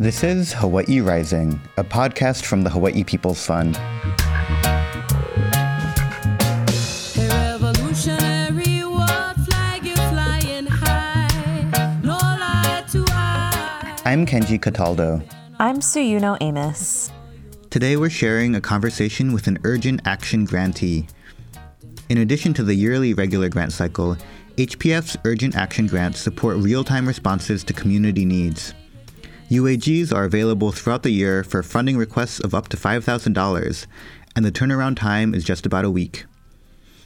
This is Hawaii Rising, a podcast from the Hawaii People's Fund. I'm Kenji Cataldo. I'm Suyuno Amos. Today we're sharing a conversation with an urgent action grantee. In addition to the yearly regular grant cycle, HPF's urgent action grants support real time responses to community needs. UAGs are available throughout the year for funding requests of up to $5,000, and the turnaround time is just about a week.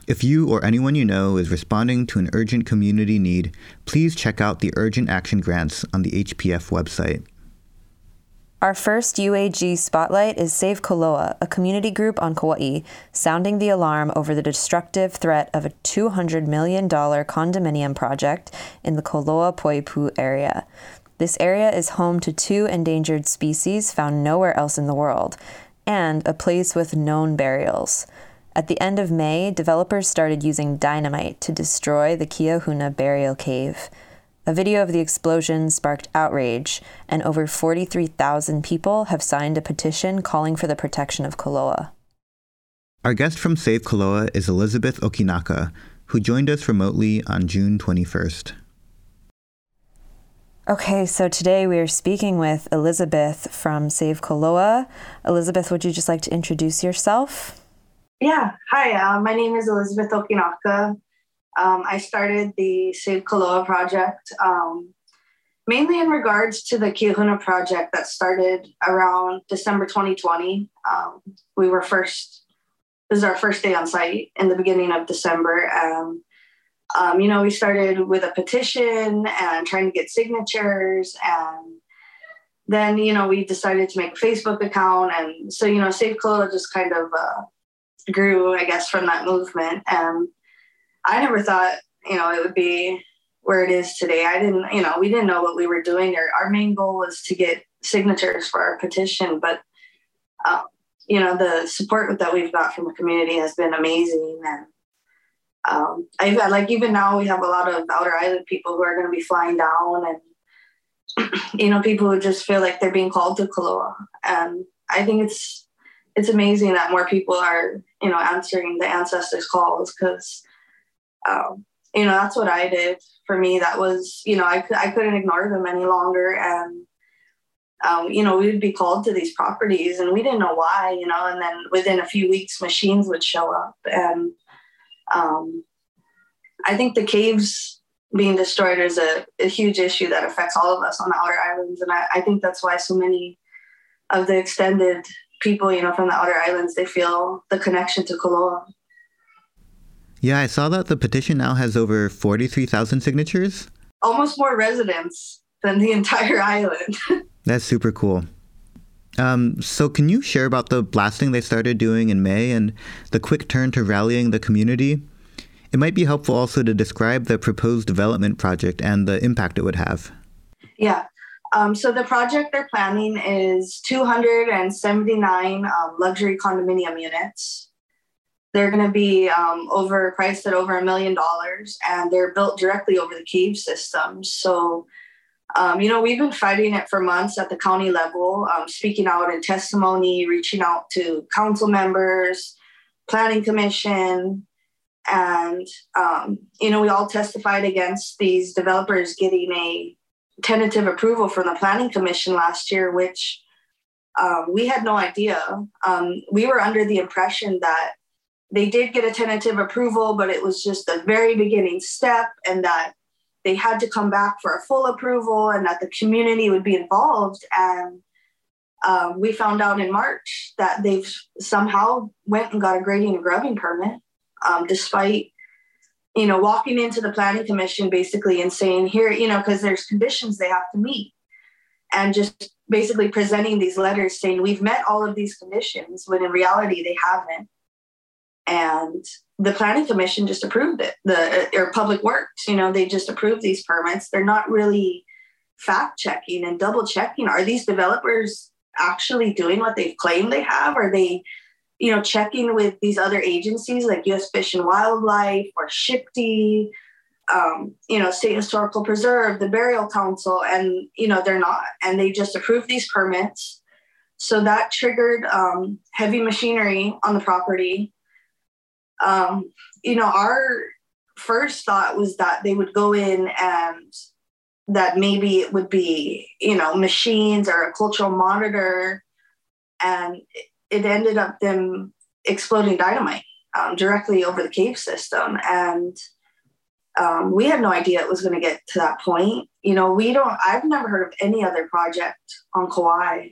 If you or anyone you know is responding to an urgent community need, please check out the urgent action grants on the HPF website. Our first UAG spotlight is Save Koloa, a community group on Kauai, sounding the alarm over the destructive threat of a $200 million condominium project in the Koloa Poipu area. This area is home to two endangered species found nowhere else in the world, and a place with known burials. At the end of May, developers started using dynamite to destroy the Kiahuna burial cave. A video of the explosion sparked outrage, and over 43,000 people have signed a petition calling for the protection of Koloa. Our guest from Save Koloa is Elizabeth Okinaka, who joined us remotely on June 21st. Okay, so today we are speaking with Elizabeth from Save Koloa. Elizabeth, would you just like to introduce yourself? Yeah, hi, uh, my name is Elizabeth Okinaka. Um, I started the Save Koloa project um, mainly in regards to the Kiahuna project that started around December 2020. Um, we were first, this is our first day on site in the beginning of December. Um, um, you know, we started with a petition and trying to get signatures and then you know we decided to make a facebook account and so you know save Koloa just kind of uh, grew, I guess, from that movement. And I never thought, you know, it would be where it is today. I didn't, you know, we didn't know what we were doing. Our, main goal was to get signatures for our petition, but, um, you know, the support that we've got from the community has been amazing. And um, I've like, even now we have a lot of outer island people who are going to be flying down and, you know, people who just feel like they're being called to Koloa. And I think it's, it's amazing that more people are you know answering the ancestors calls because um, you know that's what i did. For me that was you know i, I couldn't ignore them any longer. And um, you know we would be called to these properties and we didn't know why you know and then within a few weeks machines would show up. And um, i think the caves being destroyed is a, a, huge issue that affects all of us on the outer islands and I, I think that's why so many of the extended people, you know, from the outer islands, they feel the connection to Koloa. Yeah, I saw that the petition now has over 43,000 signatures. Almost more residents than the entire island. That's super cool. Um, so, can you share about the blasting they started doing in May and the quick turn to rallying the community? It might be helpful also to describe the proposed development project and the impact it would have. Yeah. Um, so the project they're planning is 279 um, luxury condominium units. They're going to be um, over priced at over a million dollars, and they're built directly over the cave system. So, um, you know, we've been fighting it for months at the county level, um, speaking out in testimony, reaching out to council members, planning commission, and um, you know, we all testified against these developers getting a tentative approval from the planning commission last year, which um, we had no idea. Um, we were under the impression that they did get a tentative approval, but it was just the very beginning step, and that they had to come back for a full approval, and that the community would be involved. And um, we found out in March that they've somehow went and got a grading and grubbing permit, um, despite you know, walking into the planning commission basically and saying, here, you know, because there's conditions they have to meet, and just basically presenting these letters saying, we've met all of these conditions, when in reality they haven't. And the planning commission just approved it, the or public works, you know, they just approved these permits. They're not really fact checking and double checking. Are these developers actually doing what they've claimed they have? Are they you know, checking with these other agencies like U.S. Fish and Wildlife or SHPD um, you know, State Historical Preserve, the Burial Council, and you know they're not, and they just approved these permits. So that triggered um, heavy machinery on the property. Um, you know, our first thought was that they would go in and that maybe it would be, you know, machines or a cultural monitor. And it ended up them exploding dynamite um, directly over the cave system. And um, we had no idea it was going to get to that point. You know, we don't, I've never heard of any other project on Kauai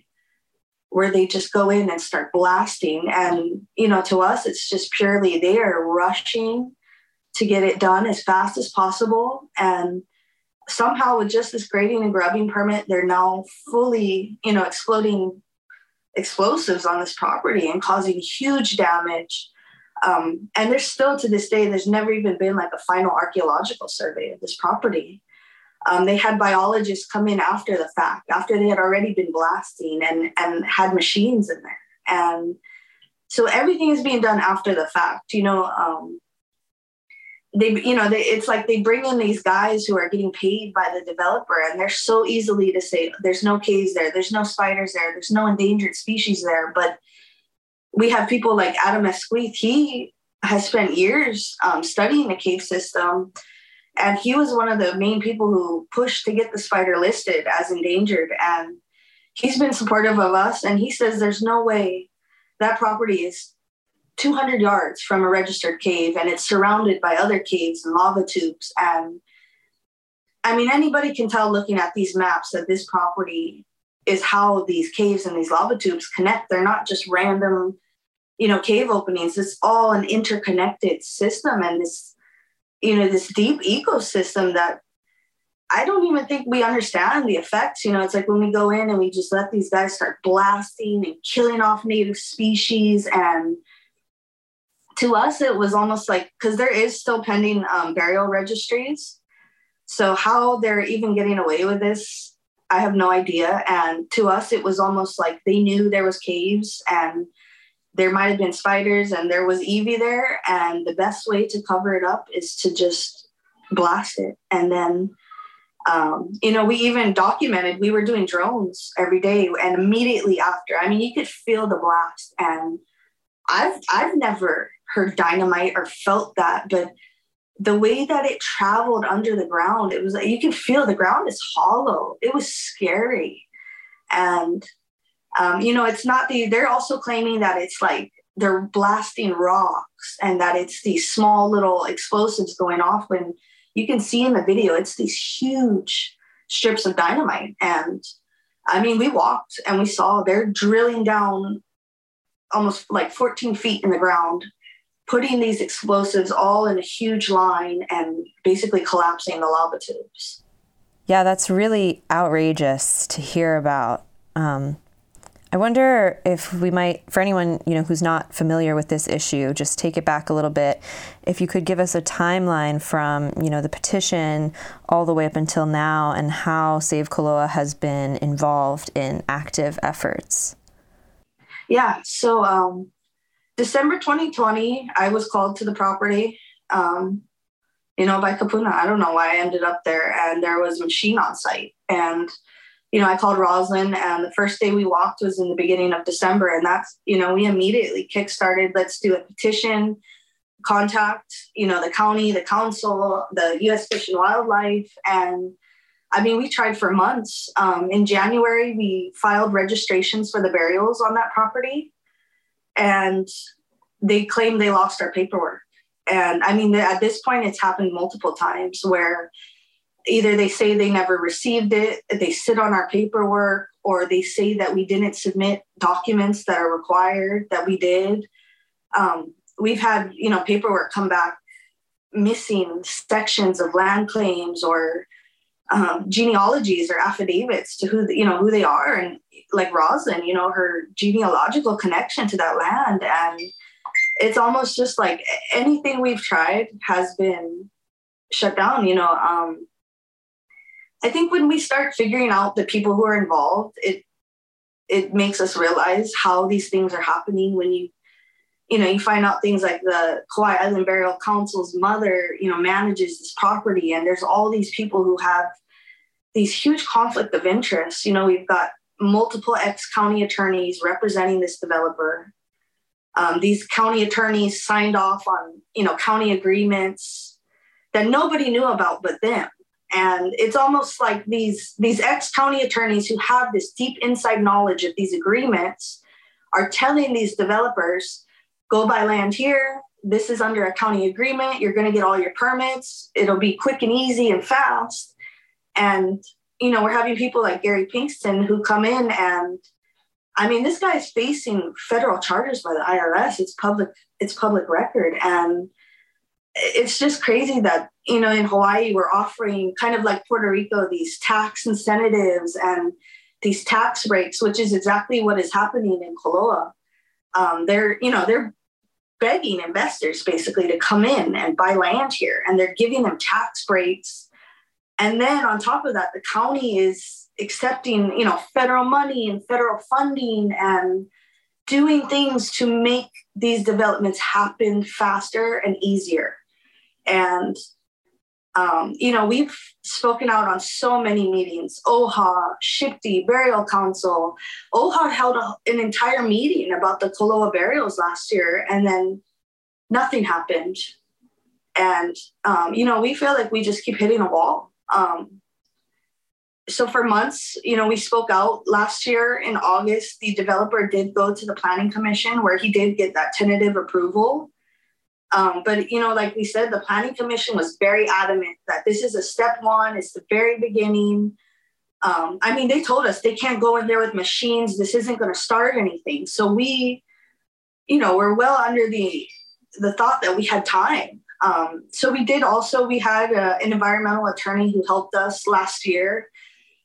where they just go in and start blasting. And, you know, to us, it's just purely they are rushing to get it done as fast as possible. And somehow, with just this grading and grubbing permit, they're now fully, you know, exploding explosives on this property and causing huge damage. Um, and there's still to this day, there's never even been like a final archaeological survey of this property. Um, they had biologists come in after the fact, after they had already been blasting and, and had machines in there. And so everything is being done after the fact. You know, um, they you know they, it's like they bring in these guys who are getting paid by the developer and they're so easily to say there's no caves there there's no spiders there there's no endangered species there but we have people like Adam Asquith he has spent years um, studying the cave system and he was one of the main people who pushed to get the spider listed as endangered and he's been supportive of us and he says there's no way that property is 200 yards from a registered cave and it's surrounded by other caves and lava tubes and i mean anybody can tell looking at these maps that this property is how these caves and these lava tubes connect. They're not just random you know cave openings. It's all an interconnected system and this you know this deep ecosystem that I don't even think we understand the effects. You know, it's like when we go in and we just let these guys start blasting and killing off native species and to us, it was almost like because there is still pending um, burial registries. So how they're even getting away with this, I have no idea. And to us, it was almost like they knew there was caves and there might have been spiders and there was iwi there. And the best way to cover it up is to just blast it. And then, um, you know, we even documented, we were doing drones every day and immediately after, I mean, you could feel the blast. And I've, I've never heard dynamite or felt that, but the way that it traveled under the ground, it was like you could feel the ground is hollow. It was scary. And, um, you know, it's not the, they're also claiming that it's like they're blasting rocks and that it's these small little explosives going off when you can see in the video, it's these huge strips of dynamite. And I mean, we walked and we saw they're drilling down almost like 14 feet in the ground putting these explosives all in a huge line and basically collapsing the lava tubes. Yeah, that's really outrageous to hear about. Um, I wonder if we might, for anyone you know who's not familiar with this issue, just take it back a little bit. If you could give us a timeline from you know the petition all the way up until now, and how Save Koloa has been involved in active efforts. Yeah, so um, December 2020, I was called to the property, um, you know, by Kupuna. I don't know why I ended up there, and there was a machine on site. And, you know, I called Roslyn, and the first day we walked was in the beginning of December. And that's, you know, we immediately kickstarted, let's do a petition, contact, you know, the county, the council, the US Fish and Wildlife. And I mean, we tried for months. Um, in January, we filed registrations for the burials on that property and they claim they lost our paperwork. And I mean, at this point, it's happened multiple times where either they say they never received it, they sit on our paperwork, or they say that we didn't submit documents that are required that we did. Um, we've had, you know, paperwork come back missing sections of land claims or um, genealogies or affidavits to who you know who they are and like Roslyn, you know, her genealogical connection to that land. And it's almost just like anything we've tried has been shut down, you know. Um, I think when we start figuring out the people who are involved, it it makes us realize how these things are happening when you you know, you find out things like the Kauai Island Burial Council's mother, you know, manages this property, and there's all these people who have these huge conflict of interest. You know, we've got multiple ex county attorneys representing this developer. Um, these county attorneys signed off on, you know, county agreements that nobody knew about but them. And it's almost like these these ex county attorneys who have this deep inside knowledge of these agreements are telling these developers go buy land here. This is under a county agreement. You're going to get all your permits. It'll be quick and easy and fast. And, you know, we're having people like Gary Pinkston who come in and, I mean, this guy is facing federal charges by the IRS. It's public, it's public record. And it's just crazy that, you know, in Hawaii, we're offering kind of like Puerto Rico, these tax incentives and these tax breaks, which is exactly what is happening in Koloa. Um, they're, you know, they're begging investors basically to come in and buy land here and they're giving them tax breaks and then on top of that the county is accepting you know federal money and federal funding and doing things to make these developments happen faster and easier and um, you know we've spoken out on so many meetings oha shipti burial council. Oha held a, an entire meeting about the koloa burials last year and then nothing happened. And um, you know we feel like we just keep hitting a wall. Um, so for months you know we spoke out. Last year in august the developer did go to the planning commission where he did get that tentative approval um, but you know, like we said, the planning commission was very adamant that this is a step one. It's the very beginning. Um, I mean, they told us they can't go in there with machines. This isn't going to start anything. So we, you know, we're well under the the thought that we had time. Um, so we did also. We had a, an environmental attorney who helped us last year,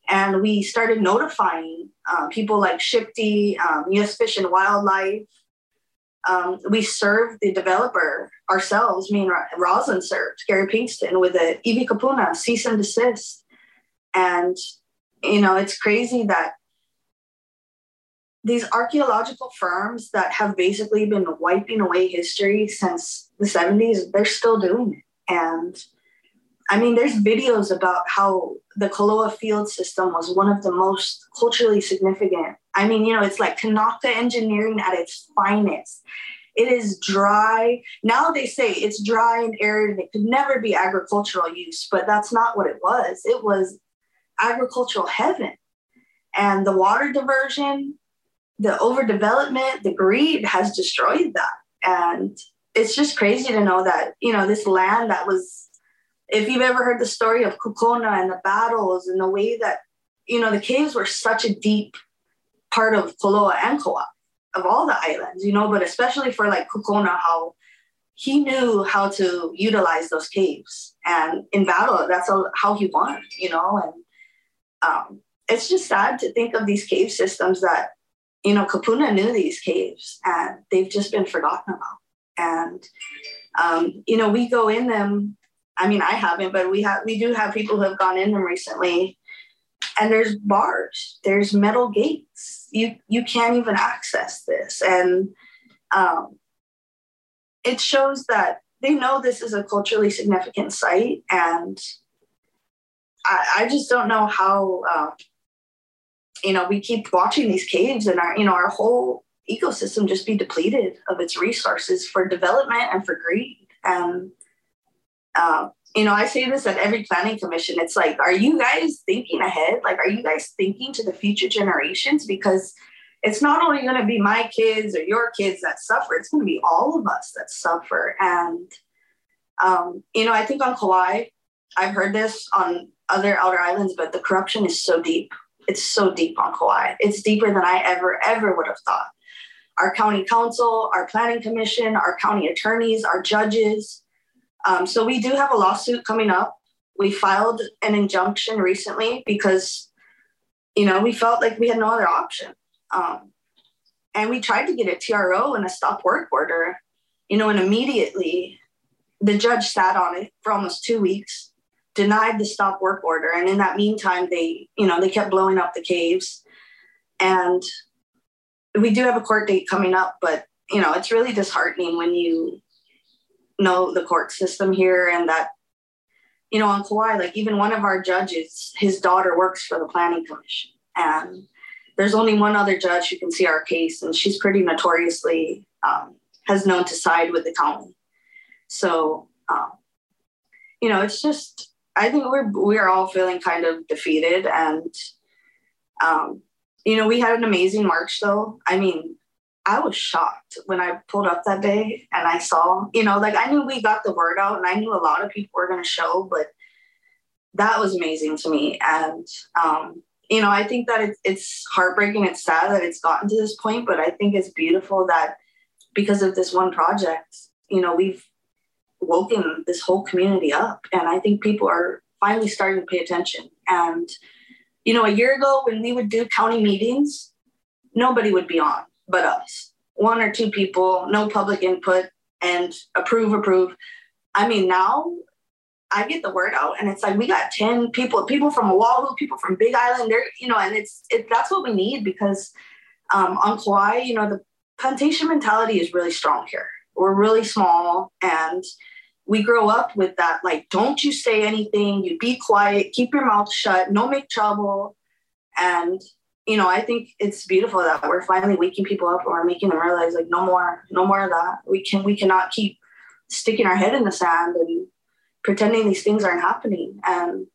and we started notifying uh, people like Shifty, um, U.S. Fish and Wildlife, um, we served the developer ourselves, me and Roslyn served Gary Pinkston with a Iwi Kupuna cease and desist. And, you know, it's crazy that these archaeological firms that have basically been wiping away history since the 70s, they're still doing it. And I mean, there's videos about how the Koloa field system was one of the most culturally significant. I mean, you know, it's like Kanaka engineering at its finest. It is dry. Now they say it's dry and arid and it could never be agricultural use, but that's not what it was. It was agricultural heaven. And the water diversion, the overdevelopment, the greed has destroyed that. And it's just crazy to know that, you know, this land that was if you've ever heard the story of Kukona and the battles and the way that, you know, the caves were such a deep part of Koloa and Kauai, of all the islands, you know, but especially for like Kukona, how he knew how to utilize those caves. And in battle, that's how he won, you know, and um, it's just sad to think of these cave systems that, you know, Kupuna knew these caves and they've just been forgotten about. And, um, you know, we go in them I mean, I haven't, but we have we do have people who have gone in them recently. And there's bars, there's metal gates. You you can't even access this, and um, it shows that they know this is a culturally significant site, and I, I just don't know how. Uh, you know, we keep watching these caves, and our you know our whole ecosystem just be depleted of its resources for development and for greed. And um, you know, I say this at every planning commission. It's like, are you guys thinking ahead? Like, are you guys thinking to the future generations? Because it's not only going to be my kids or your kids that suffer, it's going to be all of us that suffer. And, um, you know, I think on Kauai, I've heard this on other outer islands, but the corruption is so deep. It's so deep on Kauai. It's deeper than I ever, ever would have thought. Our county council, our planning commission, our county attorneys, our judges, um, so we do have a lawsuit coming up. We filed an injunction recently because, you know, we felt like we had no other option. Um, and we tried to get a TRO and a stop work order, you know, and immediately the judge sat on it for almost two weeks, denied the stop work order. And in that meantime, they, you know, they kept blowing up the caves. And we do have a court date coming up, but you know, it's really disheartening when you know the court system here and that, you know, on Kauai, like even one of our judges, his daughter works for the planning commission. And there's only one other judge who can see our case, and she's pretty notoriously um, has known to side with the county. So, um, you know, it's just I think we're we're all feeling kind of defeated, and um, you know, we had an amazing march though. I mean, I was shocked when I pulled up that day and I saw, you know, like I knew we got the word out and I knew a lot of people were going to show, but that was amazing to me. And, um, you know, I think that it's, it's heartbreaking. It's sad that it's gotten to this point, but I think it's beautiful that because of this one project, you know, we've woken this whole community up. And I think people are finally starting to pay attention. And, you know, a year ago when we would do county meetings, nobody would be on but us. One or two people, no public input, and approve, approve. I mean, now I get the word out, and it's like we got ten people, people from Oahu, people from Big Island. There, you know, and it's it, that's what we need because um, on Kauai, you know, the plantation mentality is really strong here. We're really small, and we grow up with that. Like, don't you say anything. You be quiet. Keep your mouth shut. No make trouble. And you know, I think it's beautiful that we're finally waking people up or making them realize like no more, no more of that. We can we cannot keep sticking our head in the sand and pretending these things aren't happening. And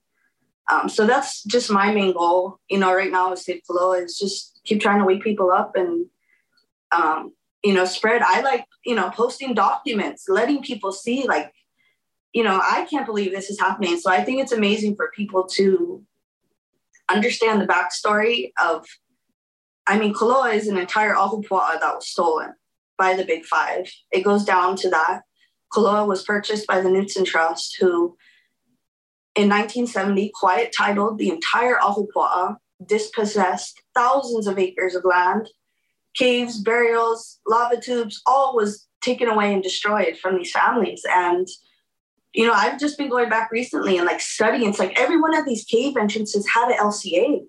um, so that's just my main goal, you know, right now with Save Koloa is just keep trying to wake people up and um, you know, spread. I like, you know, posting documents, letting people see like, you know, I can't believe this is happening. So I think it's amazing for people to understand the backstory of, I mean, Koloa is an entire ahupua'a that was stolen by the Big Five. It goes down to that. Koloa was purchased by the Knudsen Trust, who in 1970 quiet titled the entire ahupua'a, dispossessed thousands of acres of land, caves, burials, lava tubes, all was taken away and destroyed from these families. And you know, I've just been going back recently and like studying. It's like every one of these cave entrances had an LCA.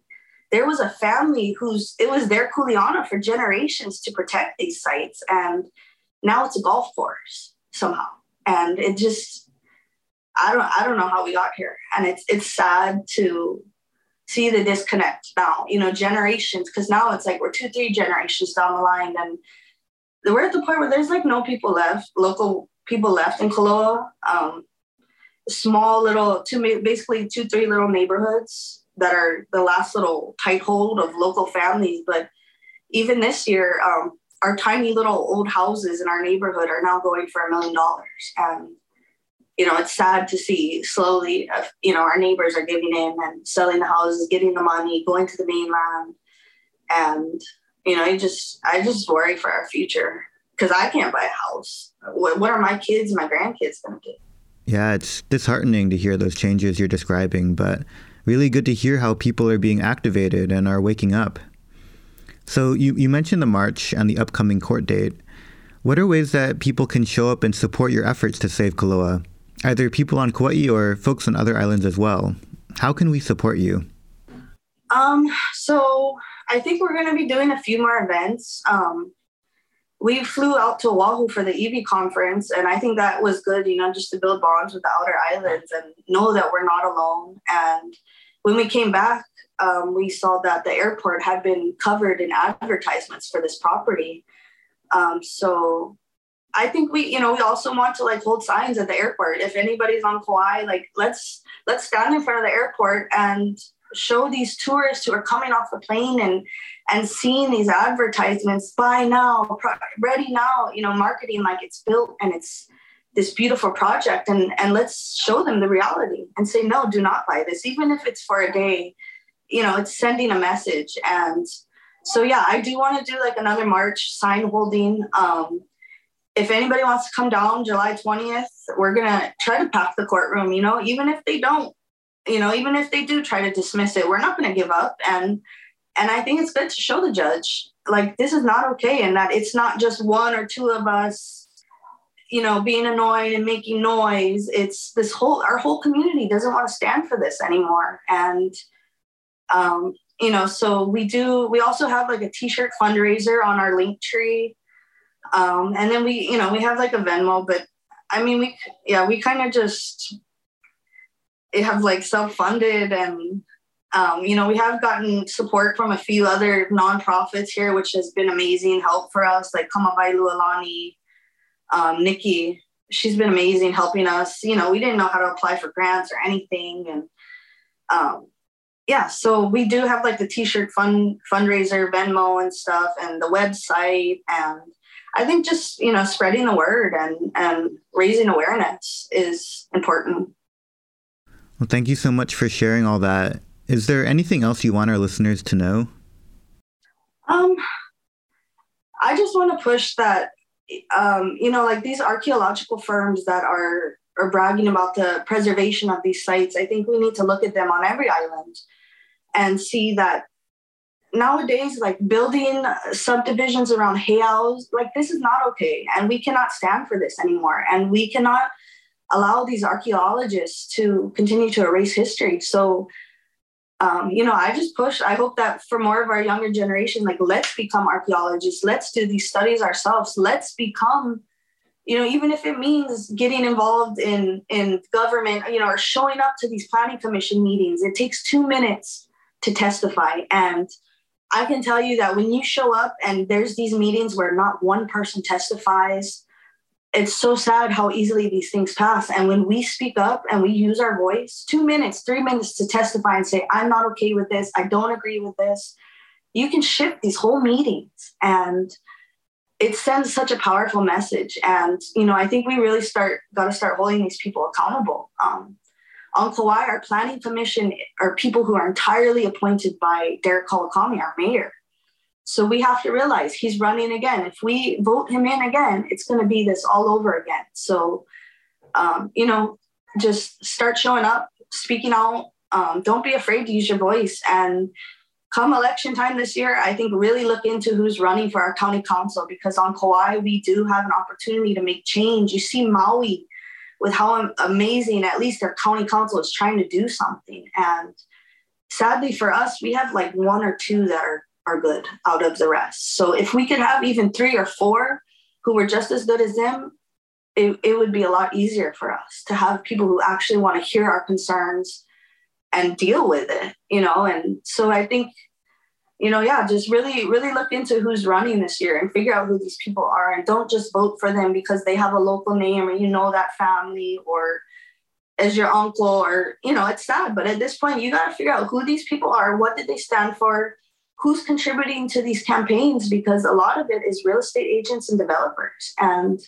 There was a family whose it was their kuleana for generations to protect these sites, and now it's a golf course somehow. And it just, I don't, I don't know how we got here, and it's it's sad to see the disconnect now. You know, generations because now it's like we're two, three generations down the line, and we're at the point where there's like no people left, local people left in Koloa. Um, small little two basically two three little neighborhoods that are the last little tight hold of local families. But even this year um, our tiny little old houses in our neighborhood are now going for a million dollars. And you know it's sad to see slowly uh, you know our neighbors are giving in and selling the houses getting the money going to the mainland. And you know i just i just worry for our future because i can't buy a house. What, what are my kids my grandkids going to do yeah, it's disheartening to hear those changes you're describing, but really good to hear how people are being activated and are waking up. So, you, you mentioned the march and the upcoming court date. What are ways that people can show up and support your efforts to save Koloa? Either people on Kauai or folks on other islands as well. How can we support you? Um, so I think we're going to be doing a few more events. Um, we flew out to Oahu for the EV conference, and I think that was good, you know, just to build bonds with the outer islands and know that we're not alone. And when we came back, um, we saw that the airport had been covered in advertisements for this property. Um, so I think we, you know, we also want to like hold signs at the airport. If anybody's on Kauai, like let's let's stand in front of the airport and show these tourists who are coming off the plane and and seeing these advertisements buy now ready now you know marketing like it's built and it's this beautiful project and and let's show them the reality and say no do not buy this. Even if it's for a day you know it's sending a message. And so yeah i do want to do like another march sign holding. Um if anybody wants to come down july 20th we're gonna try to pack the courtroom you know even if they don't you know even if they do try to dismiss it we're not to give up. And and i think it's good to show the judge like this is not okay and that it's not just one or two of us you know being annoyed and making noise. It's this whole our whole community doesn't want to stand for this anymore. And um you know so we do we also have like a t-shirt fundraiser on our link tree. Um, and then we, you know, we have like a Venmo, but I mean, we, yeah, we kind of just have like self-funded and, um, you know, we have gotten support from a few other nonprofits here, which has been amazing help for us, like Kamawailualani, um, Nikki. She's been amazing helping us. You know, we didn't know how to apply for grants or anything. And um, yeah, so we do have like the t-shirt fund fundraiser, Venmo and stuff, and the website. And I think just, you know, spreading the word and, and raising awareness is important. Well, thank you so much for sharing all that. Is there anything else you want our listeners to know? Um, I just want to push that, um, you know, like these archaeological firms that are are bragging about the preservation of these sites. I think we need to look at them on every island and see that nowadays, like building subdivisions around heiaus, like this is not okay, and we cannot stand for this anymore, and we cannot allow these archaeologists to continue to erase history. So um, you know, I just push. I hope that for more of our younger generation, like let's become archaeologists. Let's do these studies ourselves. Let's become, you know, even if it means getting involved in in government, you know, or showing up to these planning commission meetings. It takes two minutes to testify, and I can tell you that when you show up and there's these meetings where not one person testifies, it's so sad how easily these things pass. And when we speak up and we use our voice, two minutes, three minutes to testify and say, I'm not okay with this, I don't agree with this, you can shift these whole meetings. And it sends such a powerful message. And, you know, I think we really start, got to start holding these people accountable. Um, on Kauai, our planning commission are people who are entirely appointed by Derek Kawakami, our mayor. So we have to realize he's running again. If we vote him in again, it's going to be this all over again. So, um, you know, just start showing up, speaking out. Um, don't be afraid to use your voice. And come election time this year, I think really look into who's running for our county council because on Kauai, we do have an opportunity to make change. You see Maui with how amazing, at least their county council is trying to do something. And sadly for us, we have like one or two that are are good out of the rest. So if we could have even three or four who were just as good as them, it, it would be a lot easier for us to have people who actually want to hear our concerns and deal with it, you know? And so I think, you know, yeah, just really, really look into who's running this year and figure out who these people are and don't just vote for them because they have a local name or you know that family or as your uncle or, you know, it's sad. But at this point, you got to figure out who these people are, what did they stand for, who's contributing to these campaigns because a lot of it is real estate agents and developers. And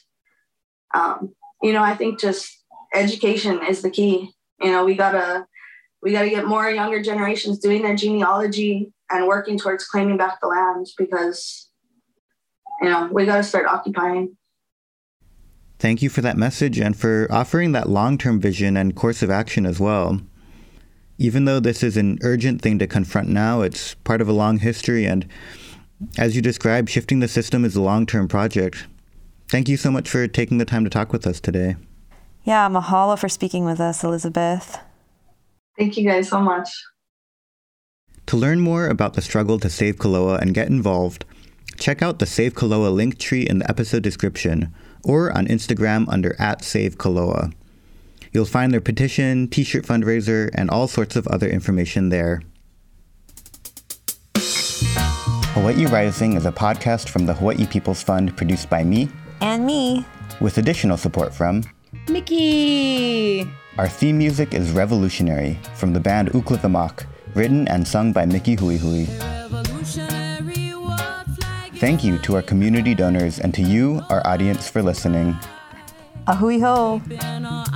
um, you know i think just education is the key. You know we gotta we gotta get more younger generations doing their genealogy and working towards claiming back the land because you know we gotta start occupying. Thank you for that message and for offering that long term vision and course of action as well even though this is an urgent thing to confront now, it's part of a long history, and as you described, shifting the system is a long term project. Thank you so much for taking the time to talk with us today. Yeah, mahalo for speaking with us, Elizabeth. Thank you guys so much. To learn more about the struggle to save Koloa and get involved, check out the Save Koloa link tree in the episode description or on Instagram under at Save Koloa. You'll find their petition, t shirt fundraiser, and all sorts of other information there. Hawaii Rising is a podcast from the Hawaii People's Fund produced by me and me, with additional support from Mickey. Our theme music is Revolutionary from the band Ukla written and sung by Mickey Hui Hui. Thank you to our community donors and to you, our audience, for listening. Ahui ho! tea.